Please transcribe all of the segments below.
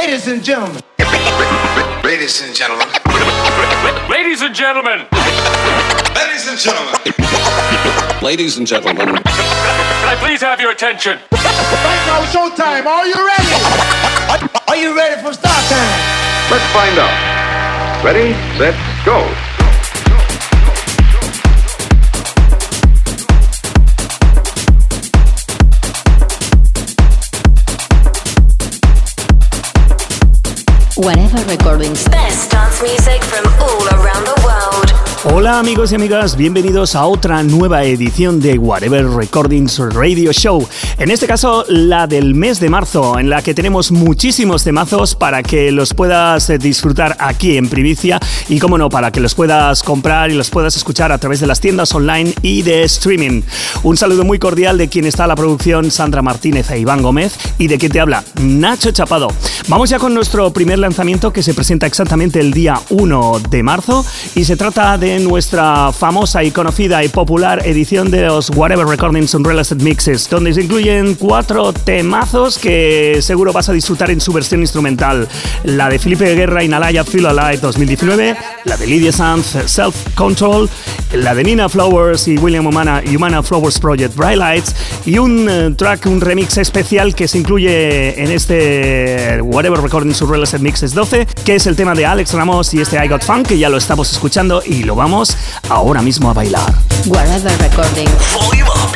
Ladies and gentlemen. Ladies and gentlemen. Ladies and gentlemen. Ladies and gentlemen. Ladies and gentlemen. Can I please have your attention? Right now, showtime. Are you ready? Are you ready for start time? Let's find out. Ready, set, go. Whatever Recordings. Best dance music from all around the world. Hola amigos y amigas, bienvenidos a otra nueva edición de Whatever Recordings Radio Show. En este caso, la del mes de marzo, en la que tenemos muchísimos temazos para que los puedas disfrutar aquí en Primicia y, como no, para que los puedas comprar y los puedas escuchar a través de las tiendas online y de streaming. Un saludo muy cordial de quien está la producción, Sandra Martínez e Iván Gómez, y de quien te habla, Nacho Chapado. Vamos ya con nuestro primer lanzamiento que se presenta exactamente el día 1 de marzo y se trata de nuestra famosa y conocida y popular edición de los Whatever Recordings Unrelated Mixes, donde se incluyen cuatro temazos que seguro vas a disfrutar en su versión instrumental. La de Felipe Guerra y Nalaya Feel Alive 2019, la de Lydia Sanz Self Control, la de Nina Flowers y William Humana Humana Flowers Project Bright Lights y un eh, track, un remix especial que se incluye en este Whatever Recordings Unrelated Mixes 12, que es el tema de Alex Ramos y este I Got Funk, que ya lo estamos escuchando y lo vamos ahora mismo a bailar. Volume up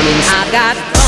Whatever Recordings. I got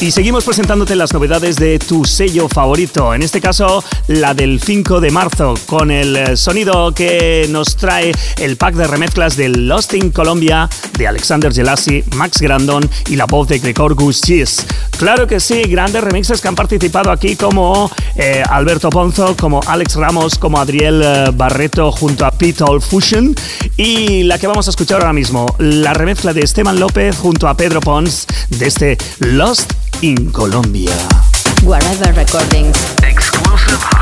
Y seguimos presentándote las novedades de tu sello favorito, en este caso la del 5 de marzo, con el eh, sonido que nos trae el pack de remezclas de Lost in Colombia de Alexander Gelassi, Max Grandon y la voz de Gregor Gustis. Claro que sí, grandes remixes que han participado aquí como eh, Alberto Ponzo, como Alex Ramos, como Adriel eh, Barreto junto a Pete Fusion y la que vamos a escuchar ahora mismo, la remezcla de Esteban López junto a Pedro Pons de este Lost in Colombia. Whatever Recordings. Exclusive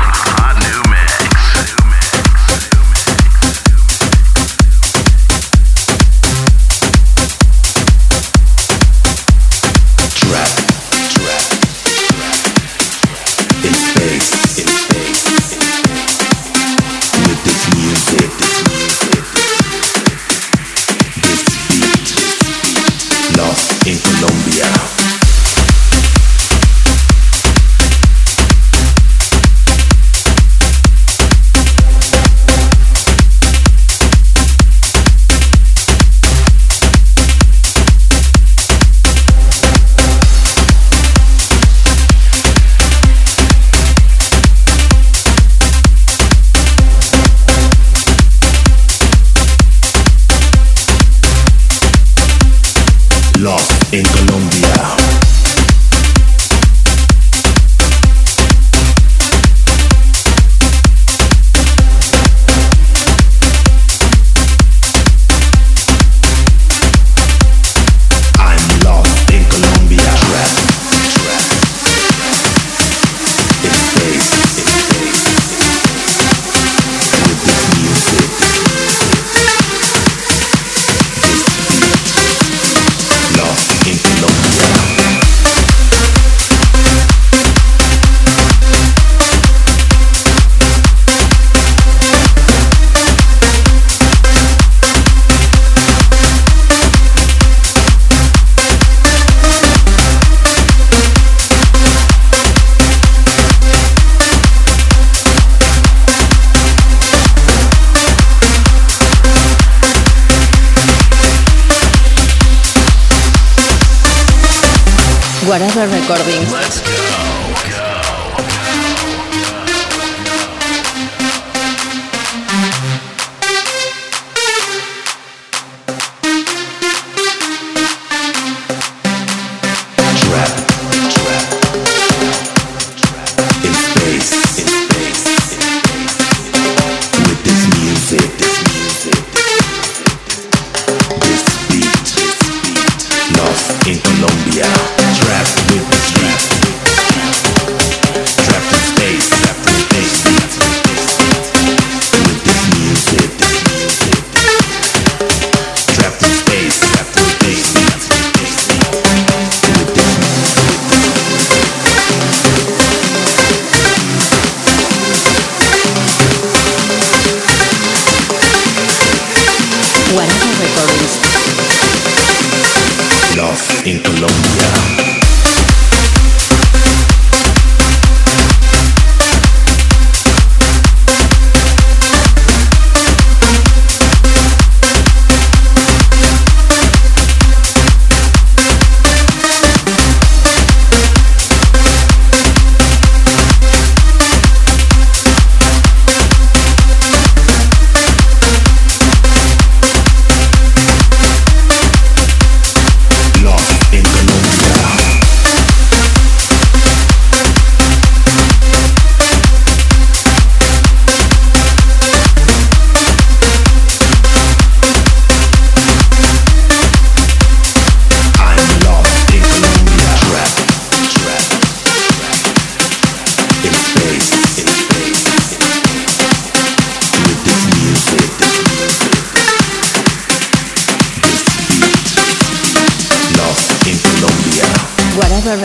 Whatever Recordings.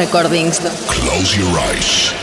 Recordings. Close your eyes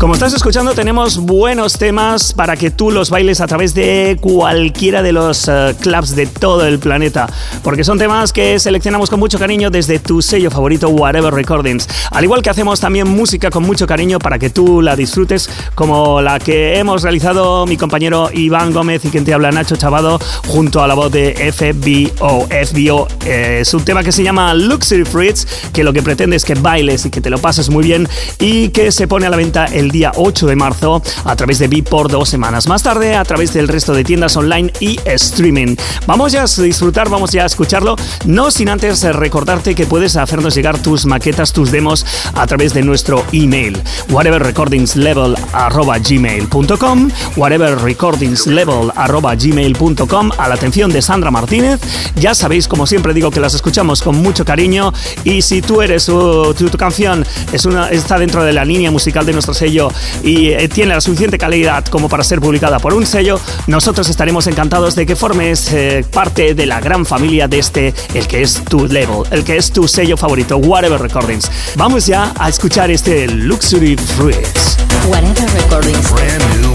Como estás escuchando, tenemos buenos temas para que tú los bailes a través de cualquiera de los eh, clubs de todo el planeta. Porque son temas que seleccionamos con mucho cariño desde tu sello favorito, Whatever Recordings. Al igual que hacemos también música con mucho cariño para que tú la disfrutes, como la que hemos realizado mi compañero Iván Gómez y quien te habla Nacho Chavado, junto a la voz de FBO. FBO eh, es un tema que se llama Luxury Fruits, que lo que pretende es que bailes y que te lo pases muy bien y que se pone a la venta el día 8 de marzo a través de por dos semanas. Más tarde a través del resto de tiendas online y streaming. Vamos ya a disfrutar, vamos ya a escucharlo, no sin antes recordarte que puedes hacernos llegar tus maquetas, tus demos a través de nuestro email whateverrecordingslevel@gmail.com whateverrecordingslevel@gmail.com a la atención de Sandra Martínez. Ya sabéis, como siempre digo, que las escuchamos con mucho cariño y si tú eres uh, tu, tu canción es una, está dentro de la línea musical de nuestro sello y eh, tiene la suficiente calidad como para ser publicada por un sello, nosotros estaremos encantados de que formes eh, parte de la gran familia de este, el que es tu label, el que es tu sello favorito, Whatever Recordings. Vamos ya a escuchar este Luxury Fruits. Whatever Recordings. Brand new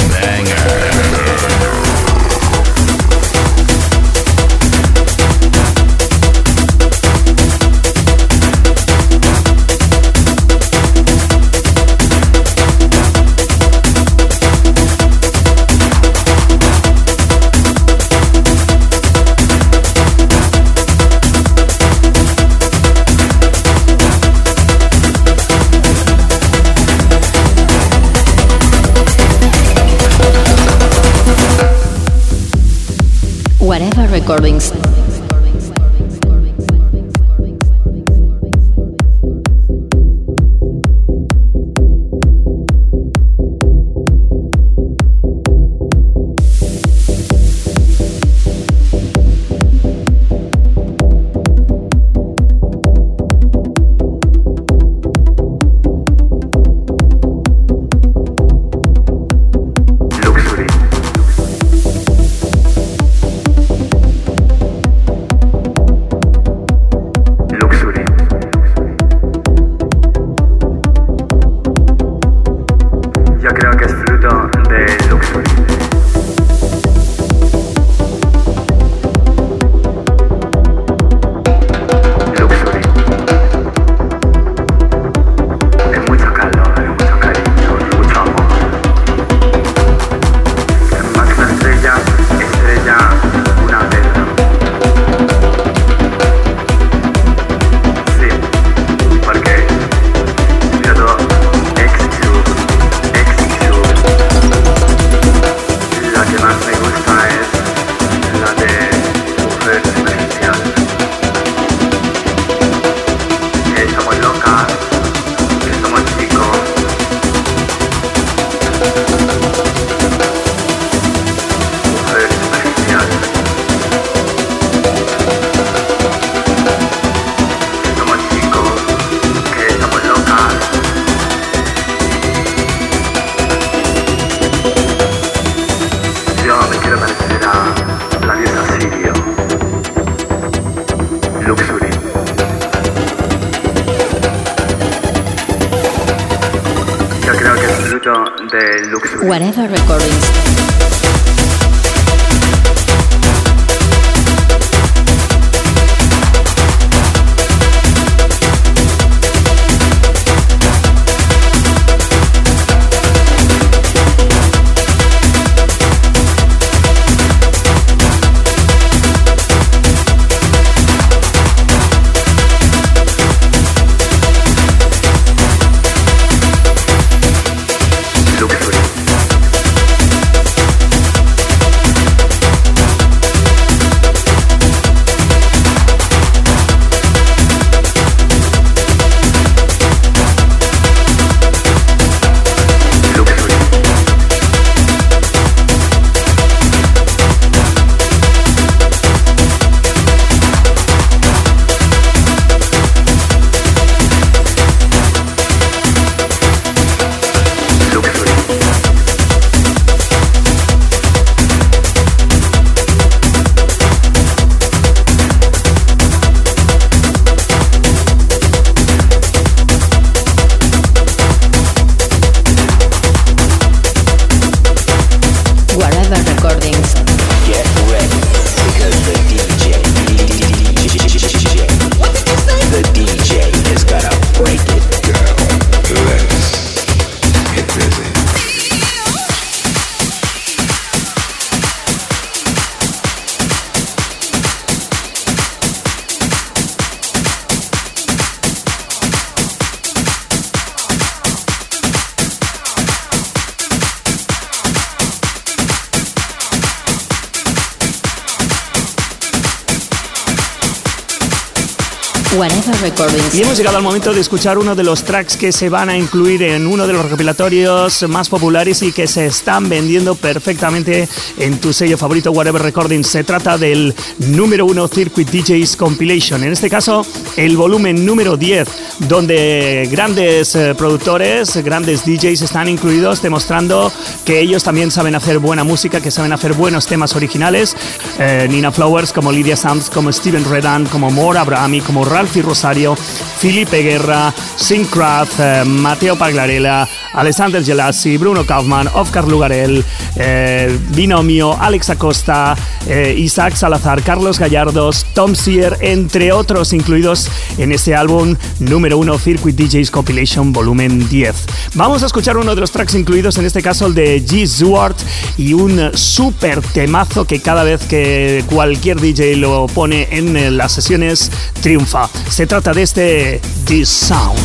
pa Y hemos llegado al momento de escuchar uno de los tracks que se van a incluir en uno de los recopilatorios más populares y que se están vendiendo perfectamente en tu sello favorito Whatever Recordings. Se trata del número uno Circuit DJs Compilation. En este caso, el volumen número 10, donde grandes eh, productores, grandes DJs están incluidos, demostrando que ellos también saben hacer buena música, que saben hacer buenos temas originales. Eh, Nina Flowers, como Lydia Sands, como Steven Redan, como Mora Abrahami, como Ralphie Rosario, Felipe Guerra, Sincraft, eh, Mateo Paglarella, Alexander Gelassi, Bruno Kaufman, Oscar Lugarel, eh, Binomio, Alex Acosta, eh, Isaac Salazar, Carlos Gallardos, Tom Sear, entre otros incluidos en este álbum número 1 Circuit DJs Compilation Volumen 10. Vamos a escuchar uno de los tracks incluidos, en este caso el de G. Zwart y un super temazo que cada vez que cualquier DJ lo pone en las sesiones triunfa. Se trata de este This Sound.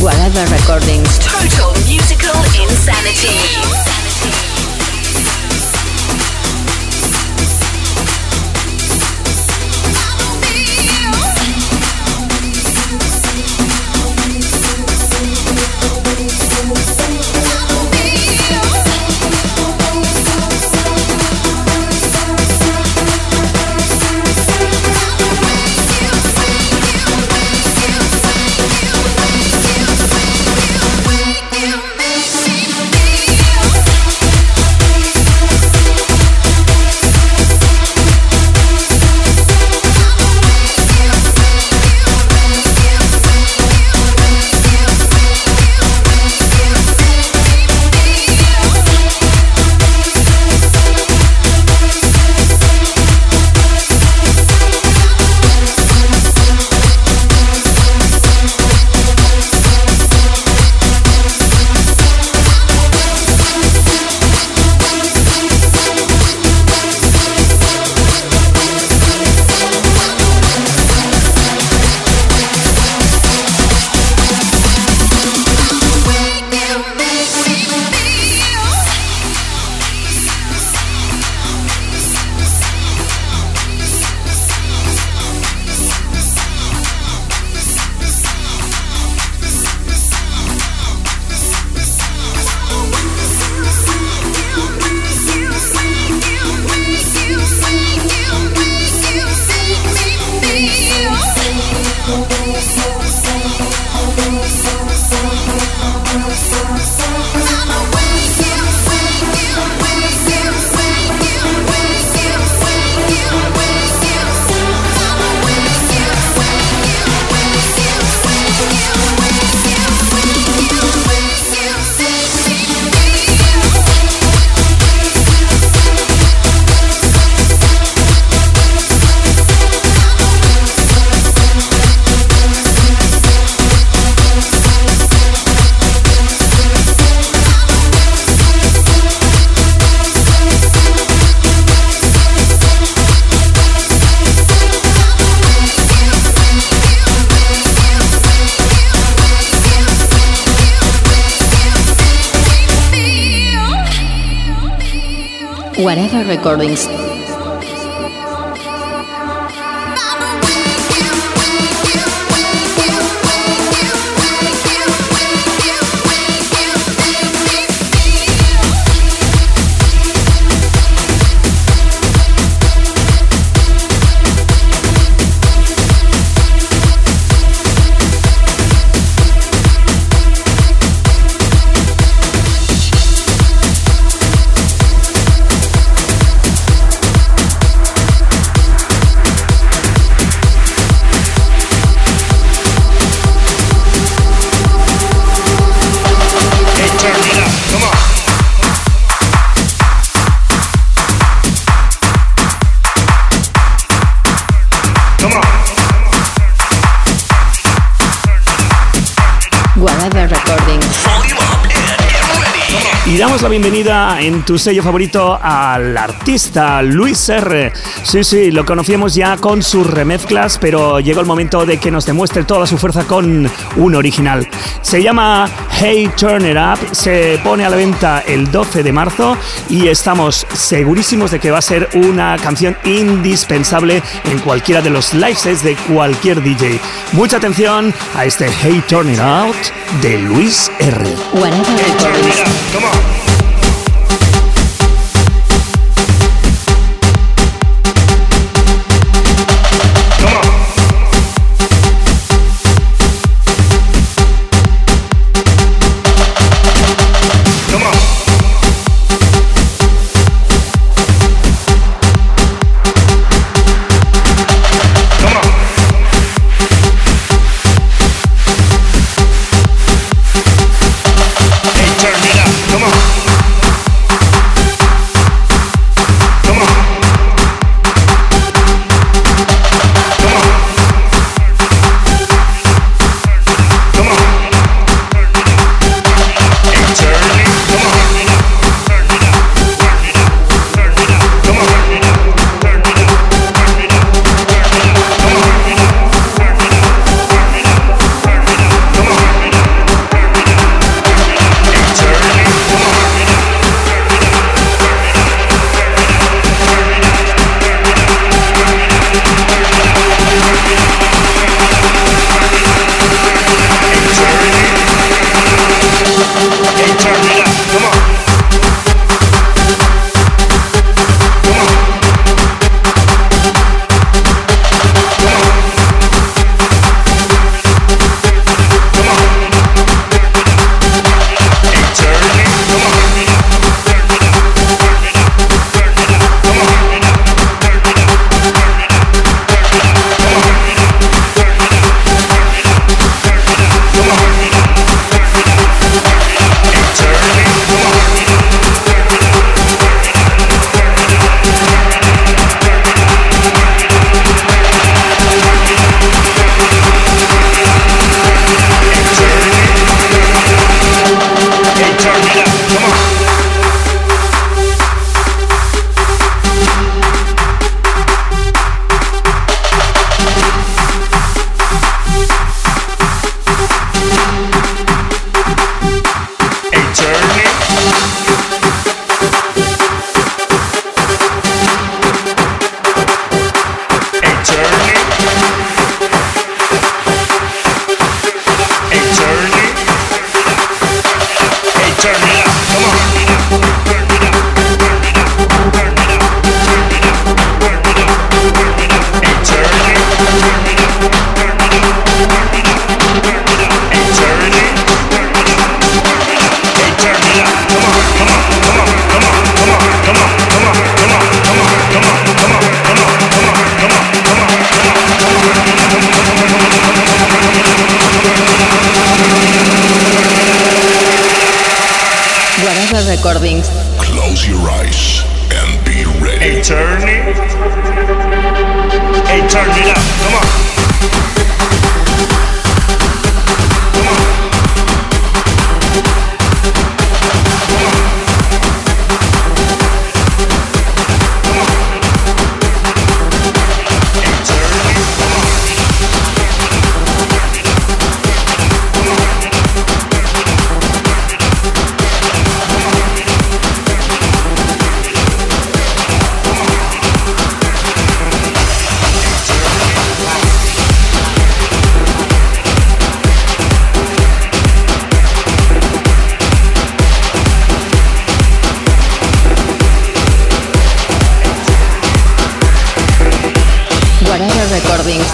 Whatever Recordings. Total musical insanity. Recordings. Bienvenida en tu sello favorito al artista Luis R. Sí, sí, lo conocíamos ya con sus remezclas, pero llegó el momento de que nos demuestre toda su fuerza con un original. Se llama Hey Turn It Up, se pone a la venta el 12 de marzo y estamos segurísimos de que va a ser una canción indispensable en cualquiera de los live sets de cualquier DJ. Mucha atención a este Hey Turn It Out de Luis R. Whatever Recordings. Come on.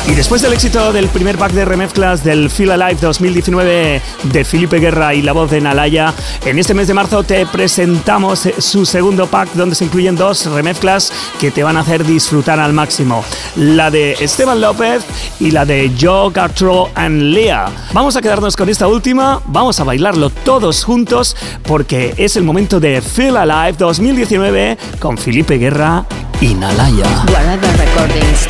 Y después del éxito del primer pack de remezclas del Feel Alive 2019 de Felipe Guerra y la voz de Nalaya, en este mes de marzo te presentamos su segundo pack donde se incluyen dos remezclas que te van a hacer disfrutar al máximo. La de Esteban López y la de Joe Gartro and Lea. Vamos a quedarnos con esta última, vamos a bailarlo todos juntos porque es el momento de Feel Alive 2019 con Felipe Guerra y Nalaya. Recordings.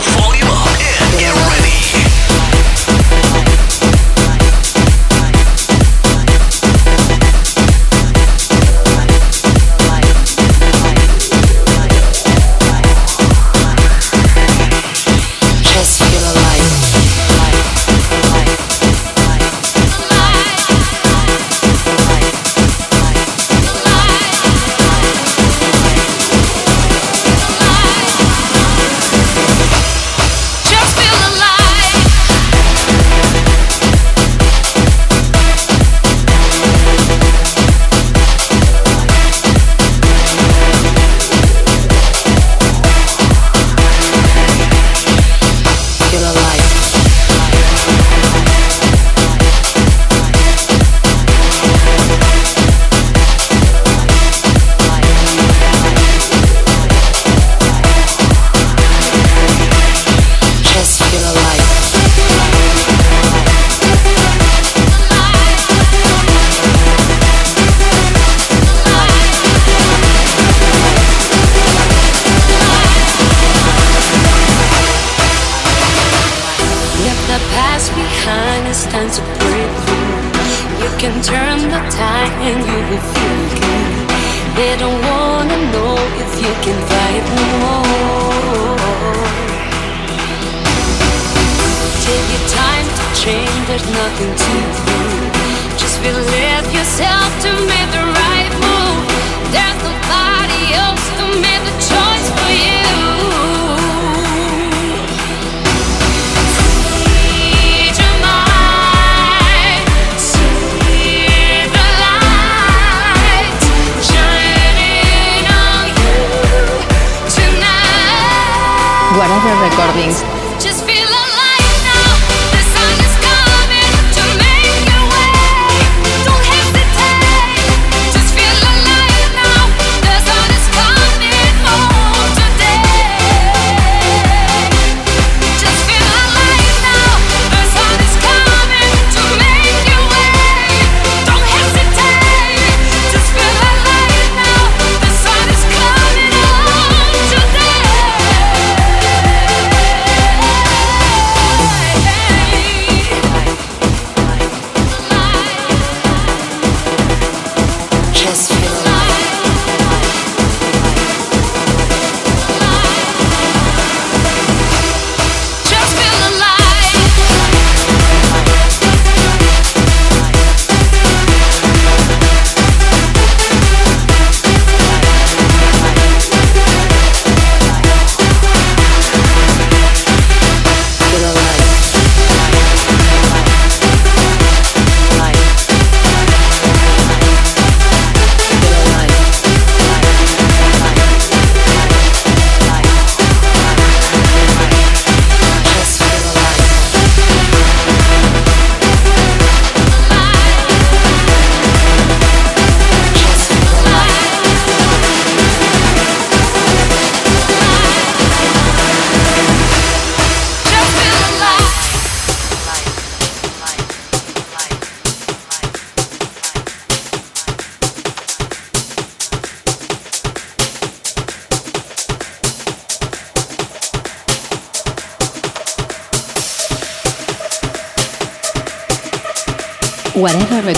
Recordings.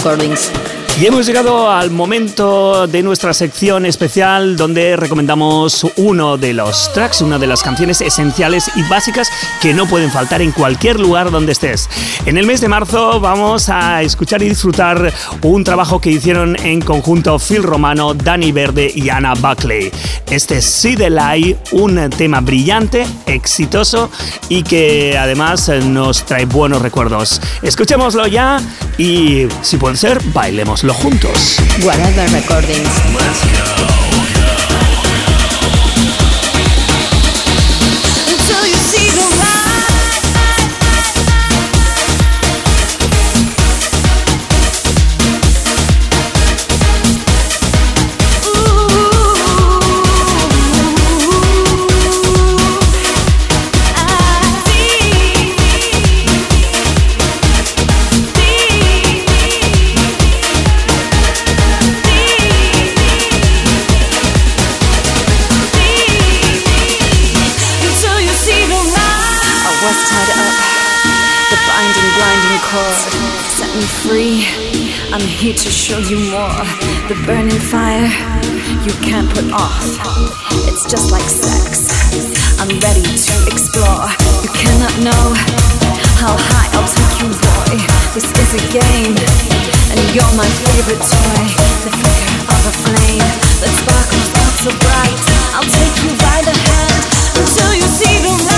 Recordings. Y hemos llegado al momento de nuestra sección especial donde recomendamos uno de los tracks, una de las canciones esenciales y básicas que no pueden faltar en cualquier lugar donde estés. En el mes de marzo vamos a escuchar y disfrutar un trabajo que hicieron en conjunto Phil Romano, Danny Verde y Anna Buckley. Este es See the Lie, un tema brillante, exitoso y que además nos trae buenos recuerdos. Escuchémoslo ya y, si puede ser, bailémoslo juntos. Whatever Recordings. Until here to show you more. The burning fire you can't put off. It's just like sex. I'm ready to explore. You cannot know how high I'll take you, boy. This is a game, and you're my favorite toy. The flicker of a flame that sparkles out so bright. I'll take you by the hand until you see the.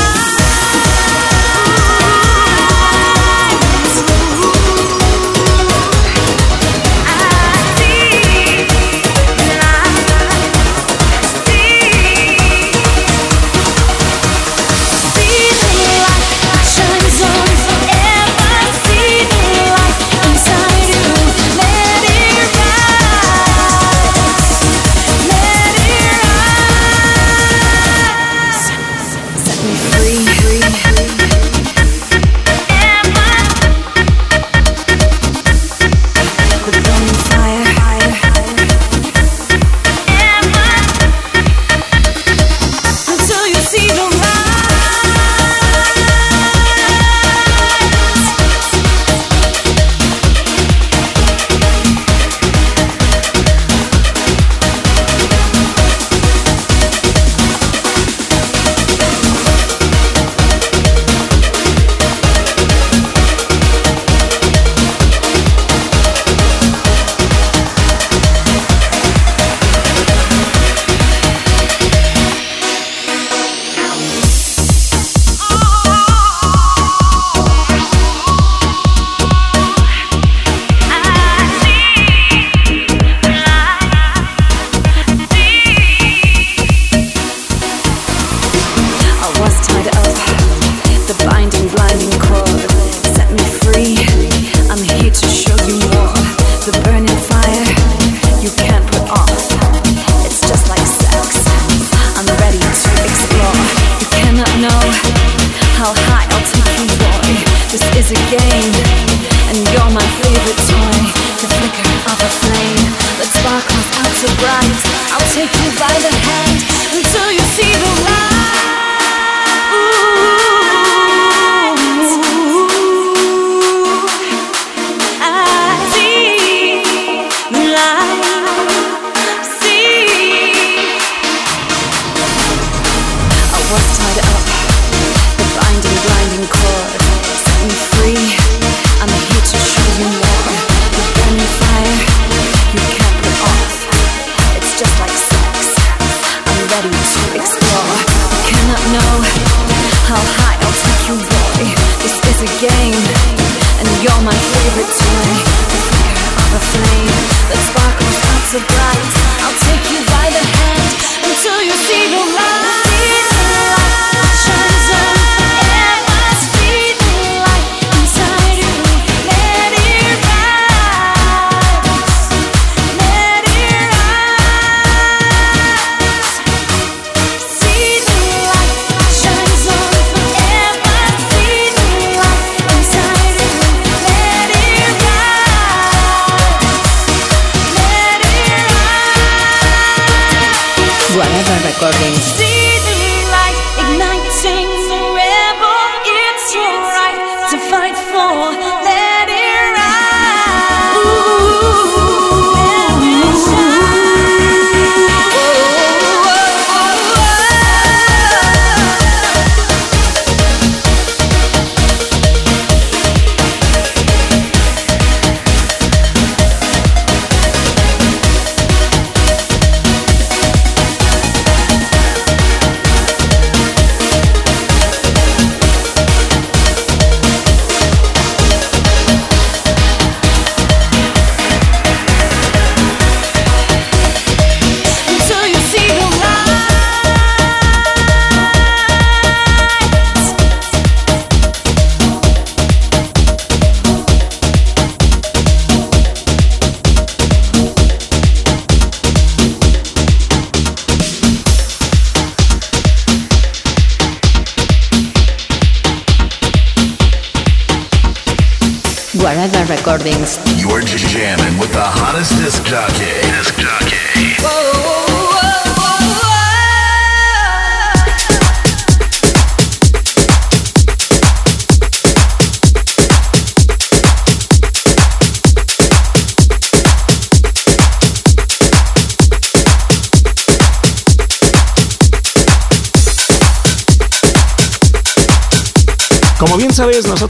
fucking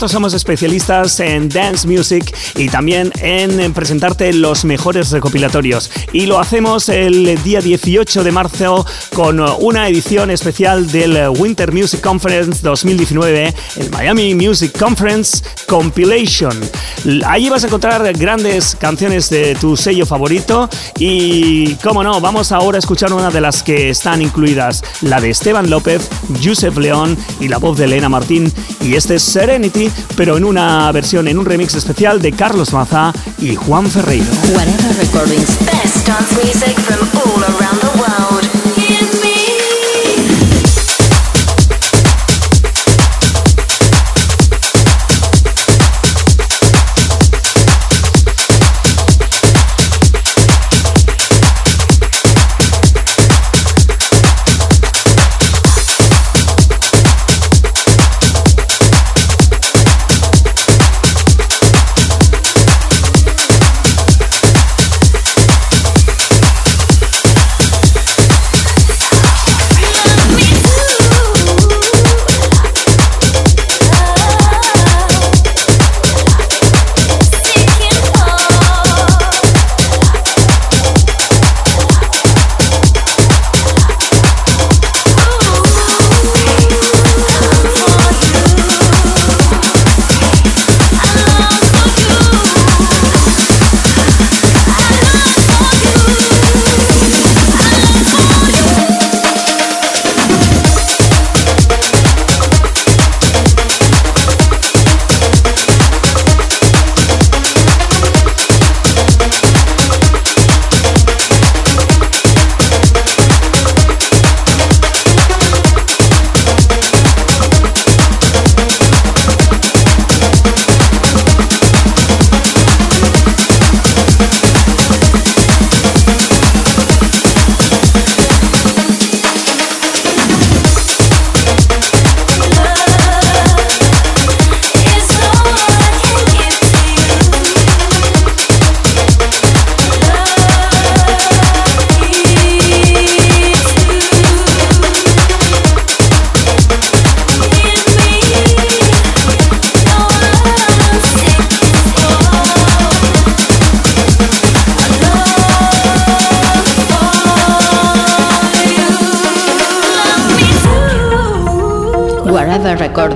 nosotros somos especialistas en dance music y también en, en presentarte los mejores recopilatorios. Y lo hacemos el día 18 de marzo con una edición especial del Winter Music Conference 2019, el Miami Music Conference Compilation. Allí vas a encontrar grandes canciones de tu sello favorito y, como no, vamos ahora a escuchar una de las que están incluidas, la de Esteban López, Joseph León y la voz de Elena Martín. Y este es Serenity, pero en una versión, en un remix especial de Carlos Maza y Juan Ferreiro.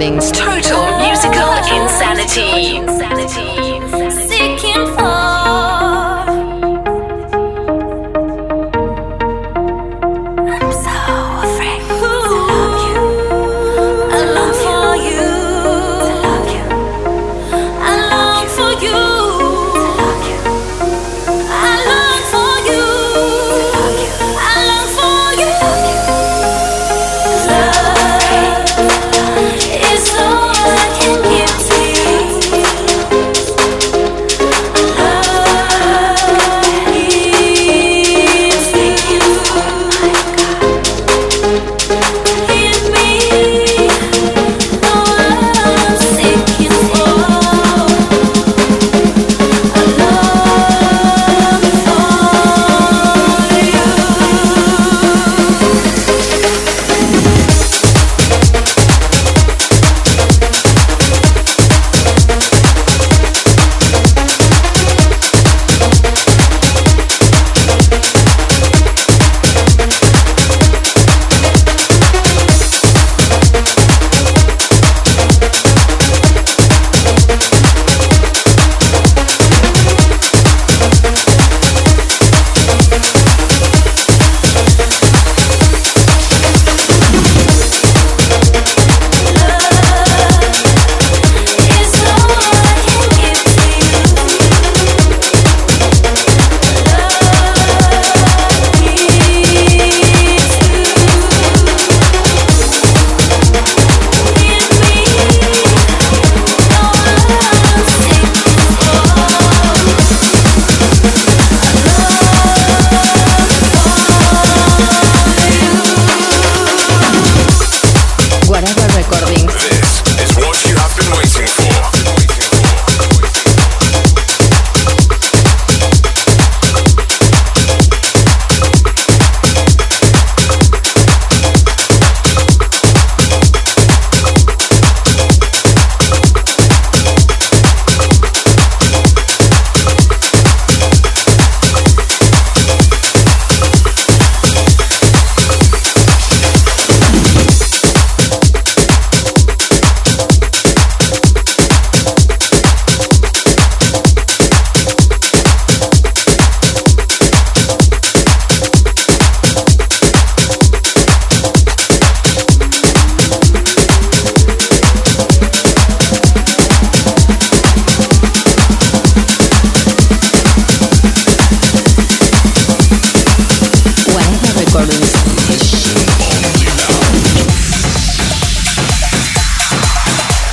Whatever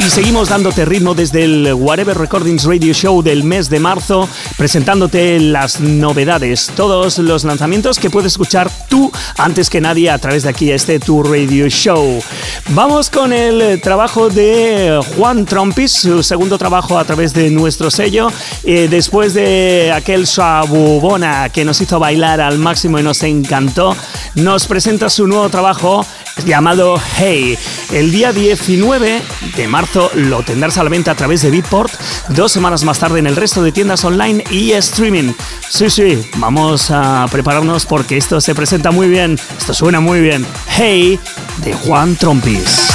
seguimos dándote ritmo desde el Whatever Recordings Radio Show del mes de marzo, presentándote las novedades, todos los lanzamientos que puedes escuchar tú antes que nadie a través de aquí este Tu Radio Show. Vamos con el trabajo de Juan Trompis, su segundo trabajo a través de nuestro sello, eh, después de aquel Sabubona que nos hizo bailar al máximo y nos encantó, nos presenta su nuevo trabajo llamado Hey. El día 19 de marzo lo tendrás a la venta a través de Beatport, dos semanas más tarde en el resto de tiendas online y streaming. Sí, sí, vamos a prepararnos porque esto se presenta muy bien, esto suena muy bien. Hey de Juan Trompis.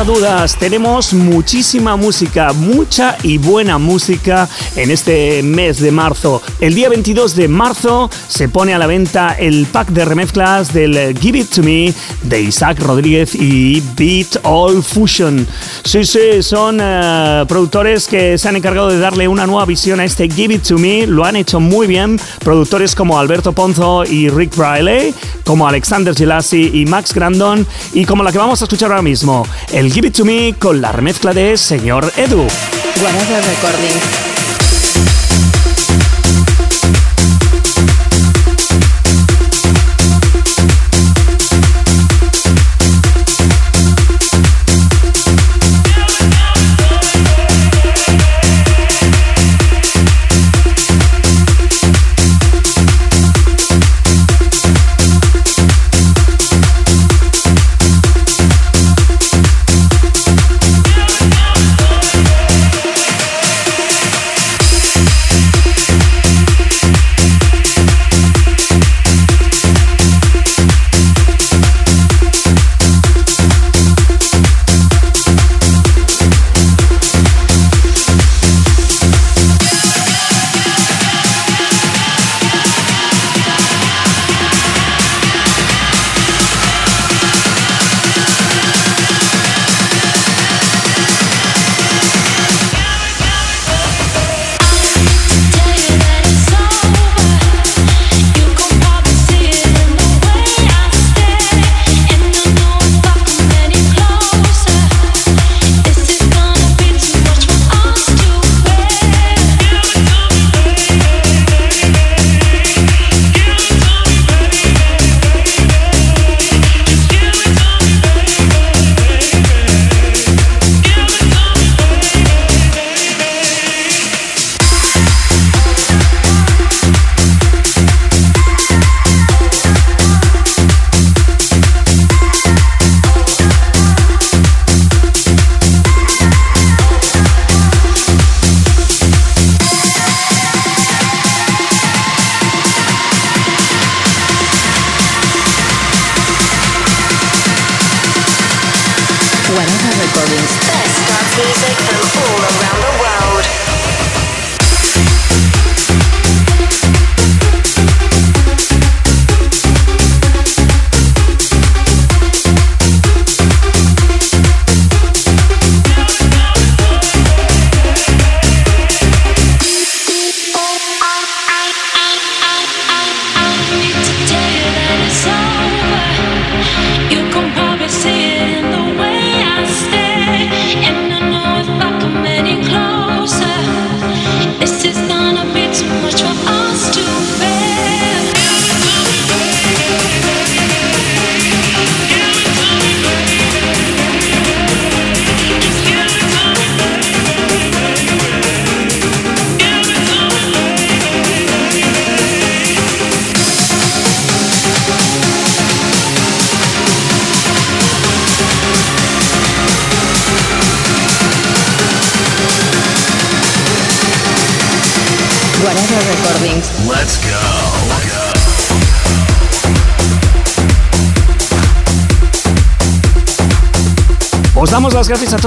A dudas, tenemos muchísima música, mucha y buena música en este mes de marzo. El día 22 de marzo se pone a la venta el pack de remezclas del Give It To Me de Isaac Rodríguez y Beat All Fusion. Sí, sí, son eh, productores que se han encargado de darle una nueva visión a este Give It To Me. Lo han hecho muy bien. Productores como Alberto Ponzo y Rick Briley, como Alexander Gelassi y Max Grandon, y como la que vamos a escuchar ahora mismo, el Give It To Me con la remezcla de Señor Edu. Whatever Recordings.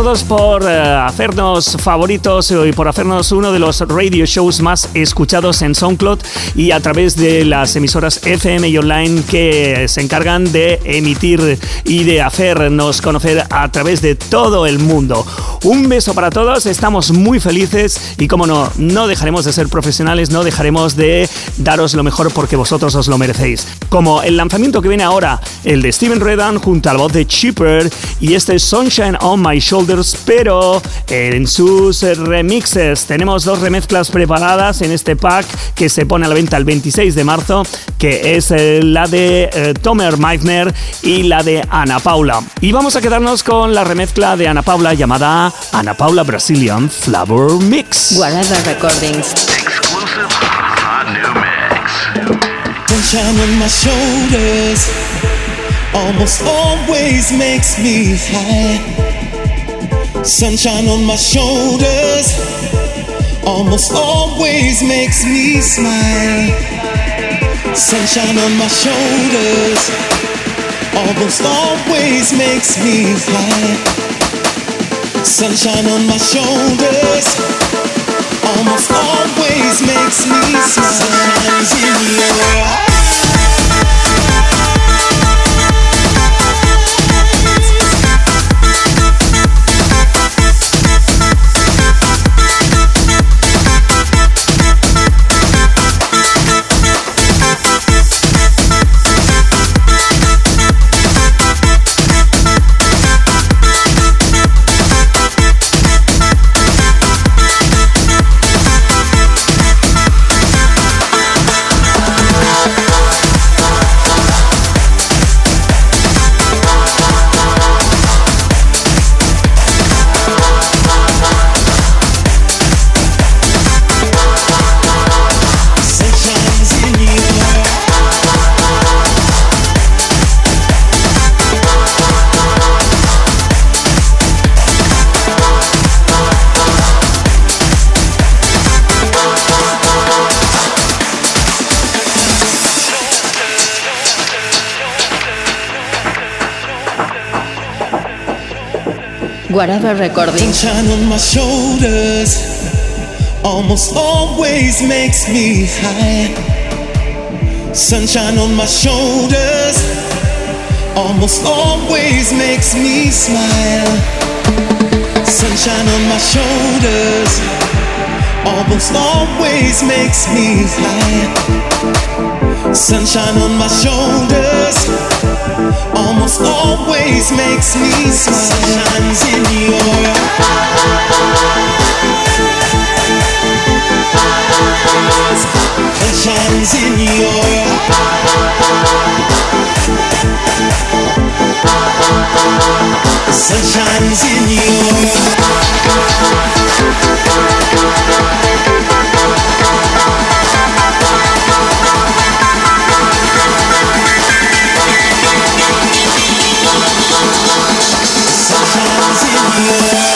Todos por eh, hacernos favoritos y por hacernos uno de los radio shows más escuchados en SoundCloud y a través de las emisoras FM y online que se encargan de emitir y de hacernos conocer a través de todo el mundo. Un beso para todos, estamos muy felices y como no, no dejaremos de ser profesionales, no dejaremos de daros lo mejor porque vosotros os lo merecéis. Como el lanzamiento que viene ahora, el de Steven Redan junto a la voz de Cheaper y este es Sunshine on My Pero en sus remixes tenemos dos remezclas preparadas en este pack que se pone a la venta el 26 de marzo, que es eh, la de eh, Tomer Meissner y la de Ana Paula. Y vamos a quedarnos con la remezcla de Ana Paula llamada Ana Paula Brazilian Flavor Mix. Whatever Recordings. Exclusive hot new mix. Sunshine on my shoulders almost always makes me high. Sunshine on my shoulders almost always makes me smile. Sunshine on my shoulders almost always makes me high. Sunshine on my shoulders almost always makes me smile. Whatever Recordings. Sunshine on my shoulders almost always makes me high. Sunshine on my shoulders almost always makes me smile. Sunshine on my shoulders almost always makes me high. Sunshine on my shoulders almost always makes me smile. Sunshines in your eyes. Sunshines in your eyes. Sunshines in your Sunshines in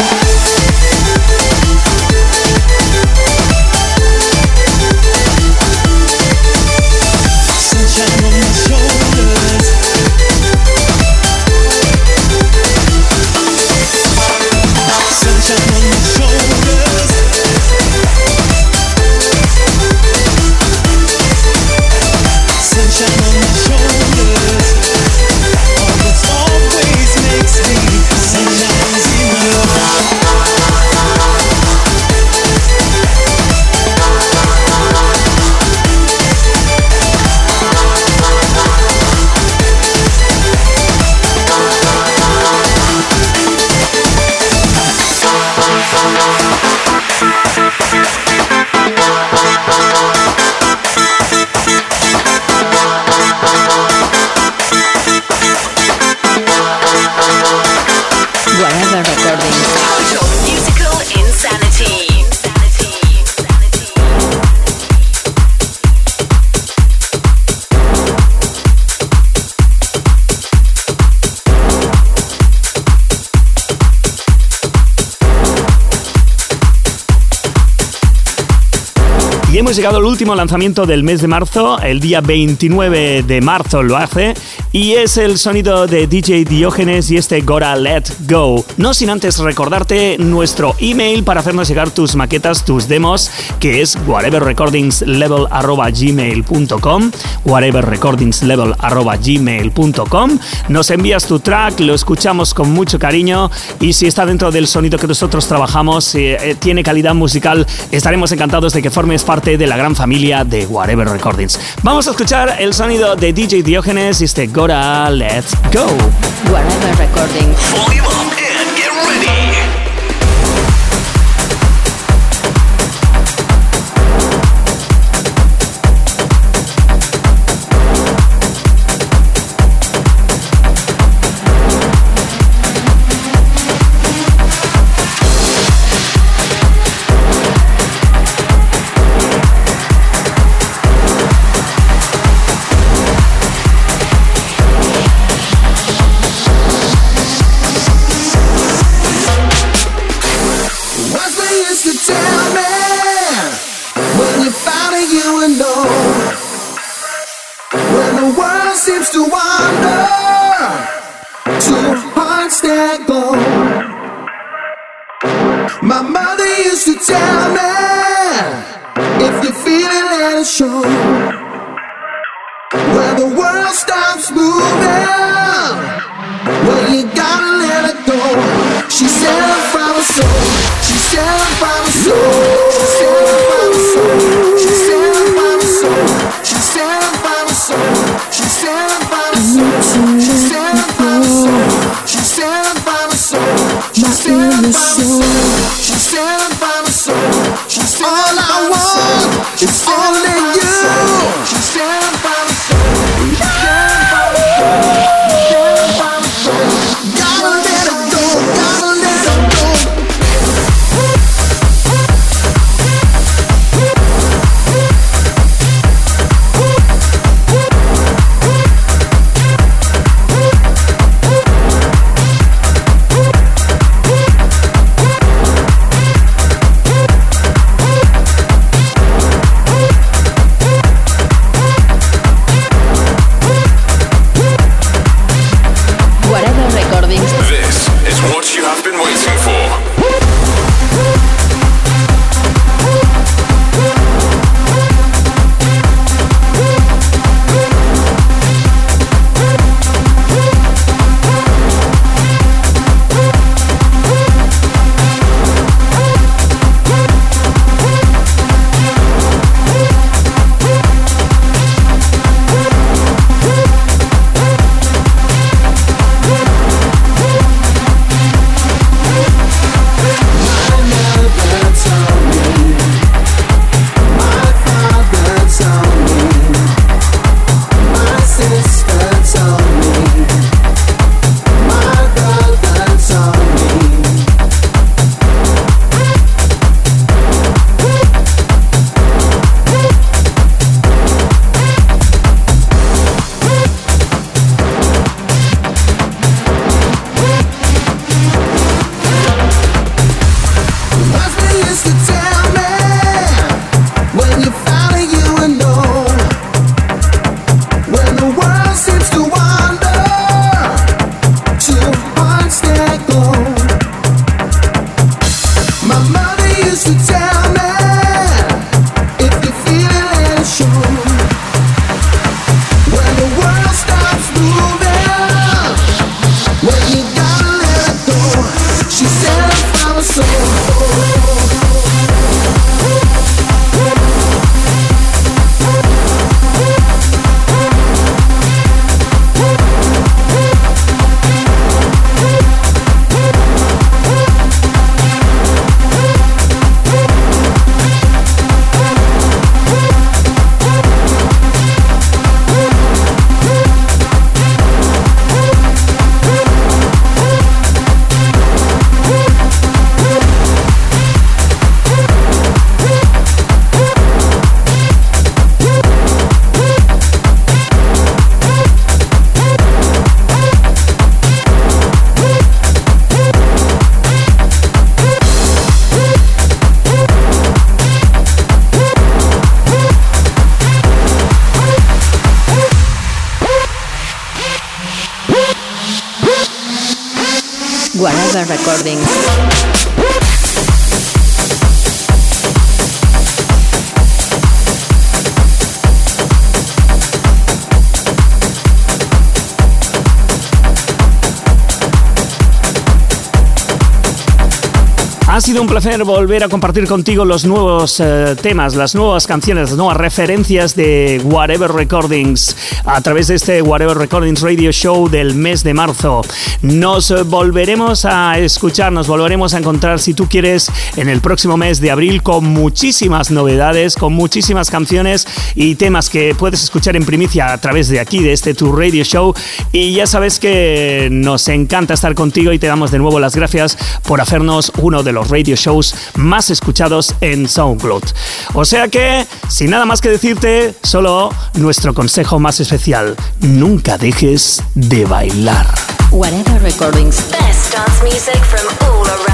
hemos llegado al último lanzamiento del mes de marzo, el día 29 de marzo lo hace, y es el sonido de DJ Diógenes y este Gora Let Go. No sin antes recordarte nuestro email para hacernos llegar tus maquetas, tus demos, que es whateverrecordingslevel.gmail.com whateverrecordingslevel.gmail.com Nos envías tu track, lo escuchamos con mucho cariño y si está dentro del sonido que nosotros trabajamos, si eh, tiene calidad musical, estaremos encantados de que formes parte de la gran familia de Whatever Recordings. Vamos a escuchar el sonido de DJ Diógenes y este Gora Ahora, let's go. Recording. Volume up placer volver a compartir contigo los nuevos eh, temas, las nuevas canciones, las nuevas referencias de Whatever Recordings a través de este Whatever Recordings Radio Show del mes de marzo. Nos volveremos a escuchar, nos volveremos a encontrar, si tú quieres, en el próximo mes de abril con muchísimas novedades, con muchísimas canciones y temas que puedes escuchar en primicia a través de aquí, de este Tu Radio Show. Y ya sabes que nos encanta estar contigo y te damos de nuevo las gracias por hacernos uno de los radio shows más escuchados en SoundCloud. O sea que, sin nada más que decirte, solo nuestro consejo más especial, nunca dejes de bailar. Whatever Recordings. Best dance music from all around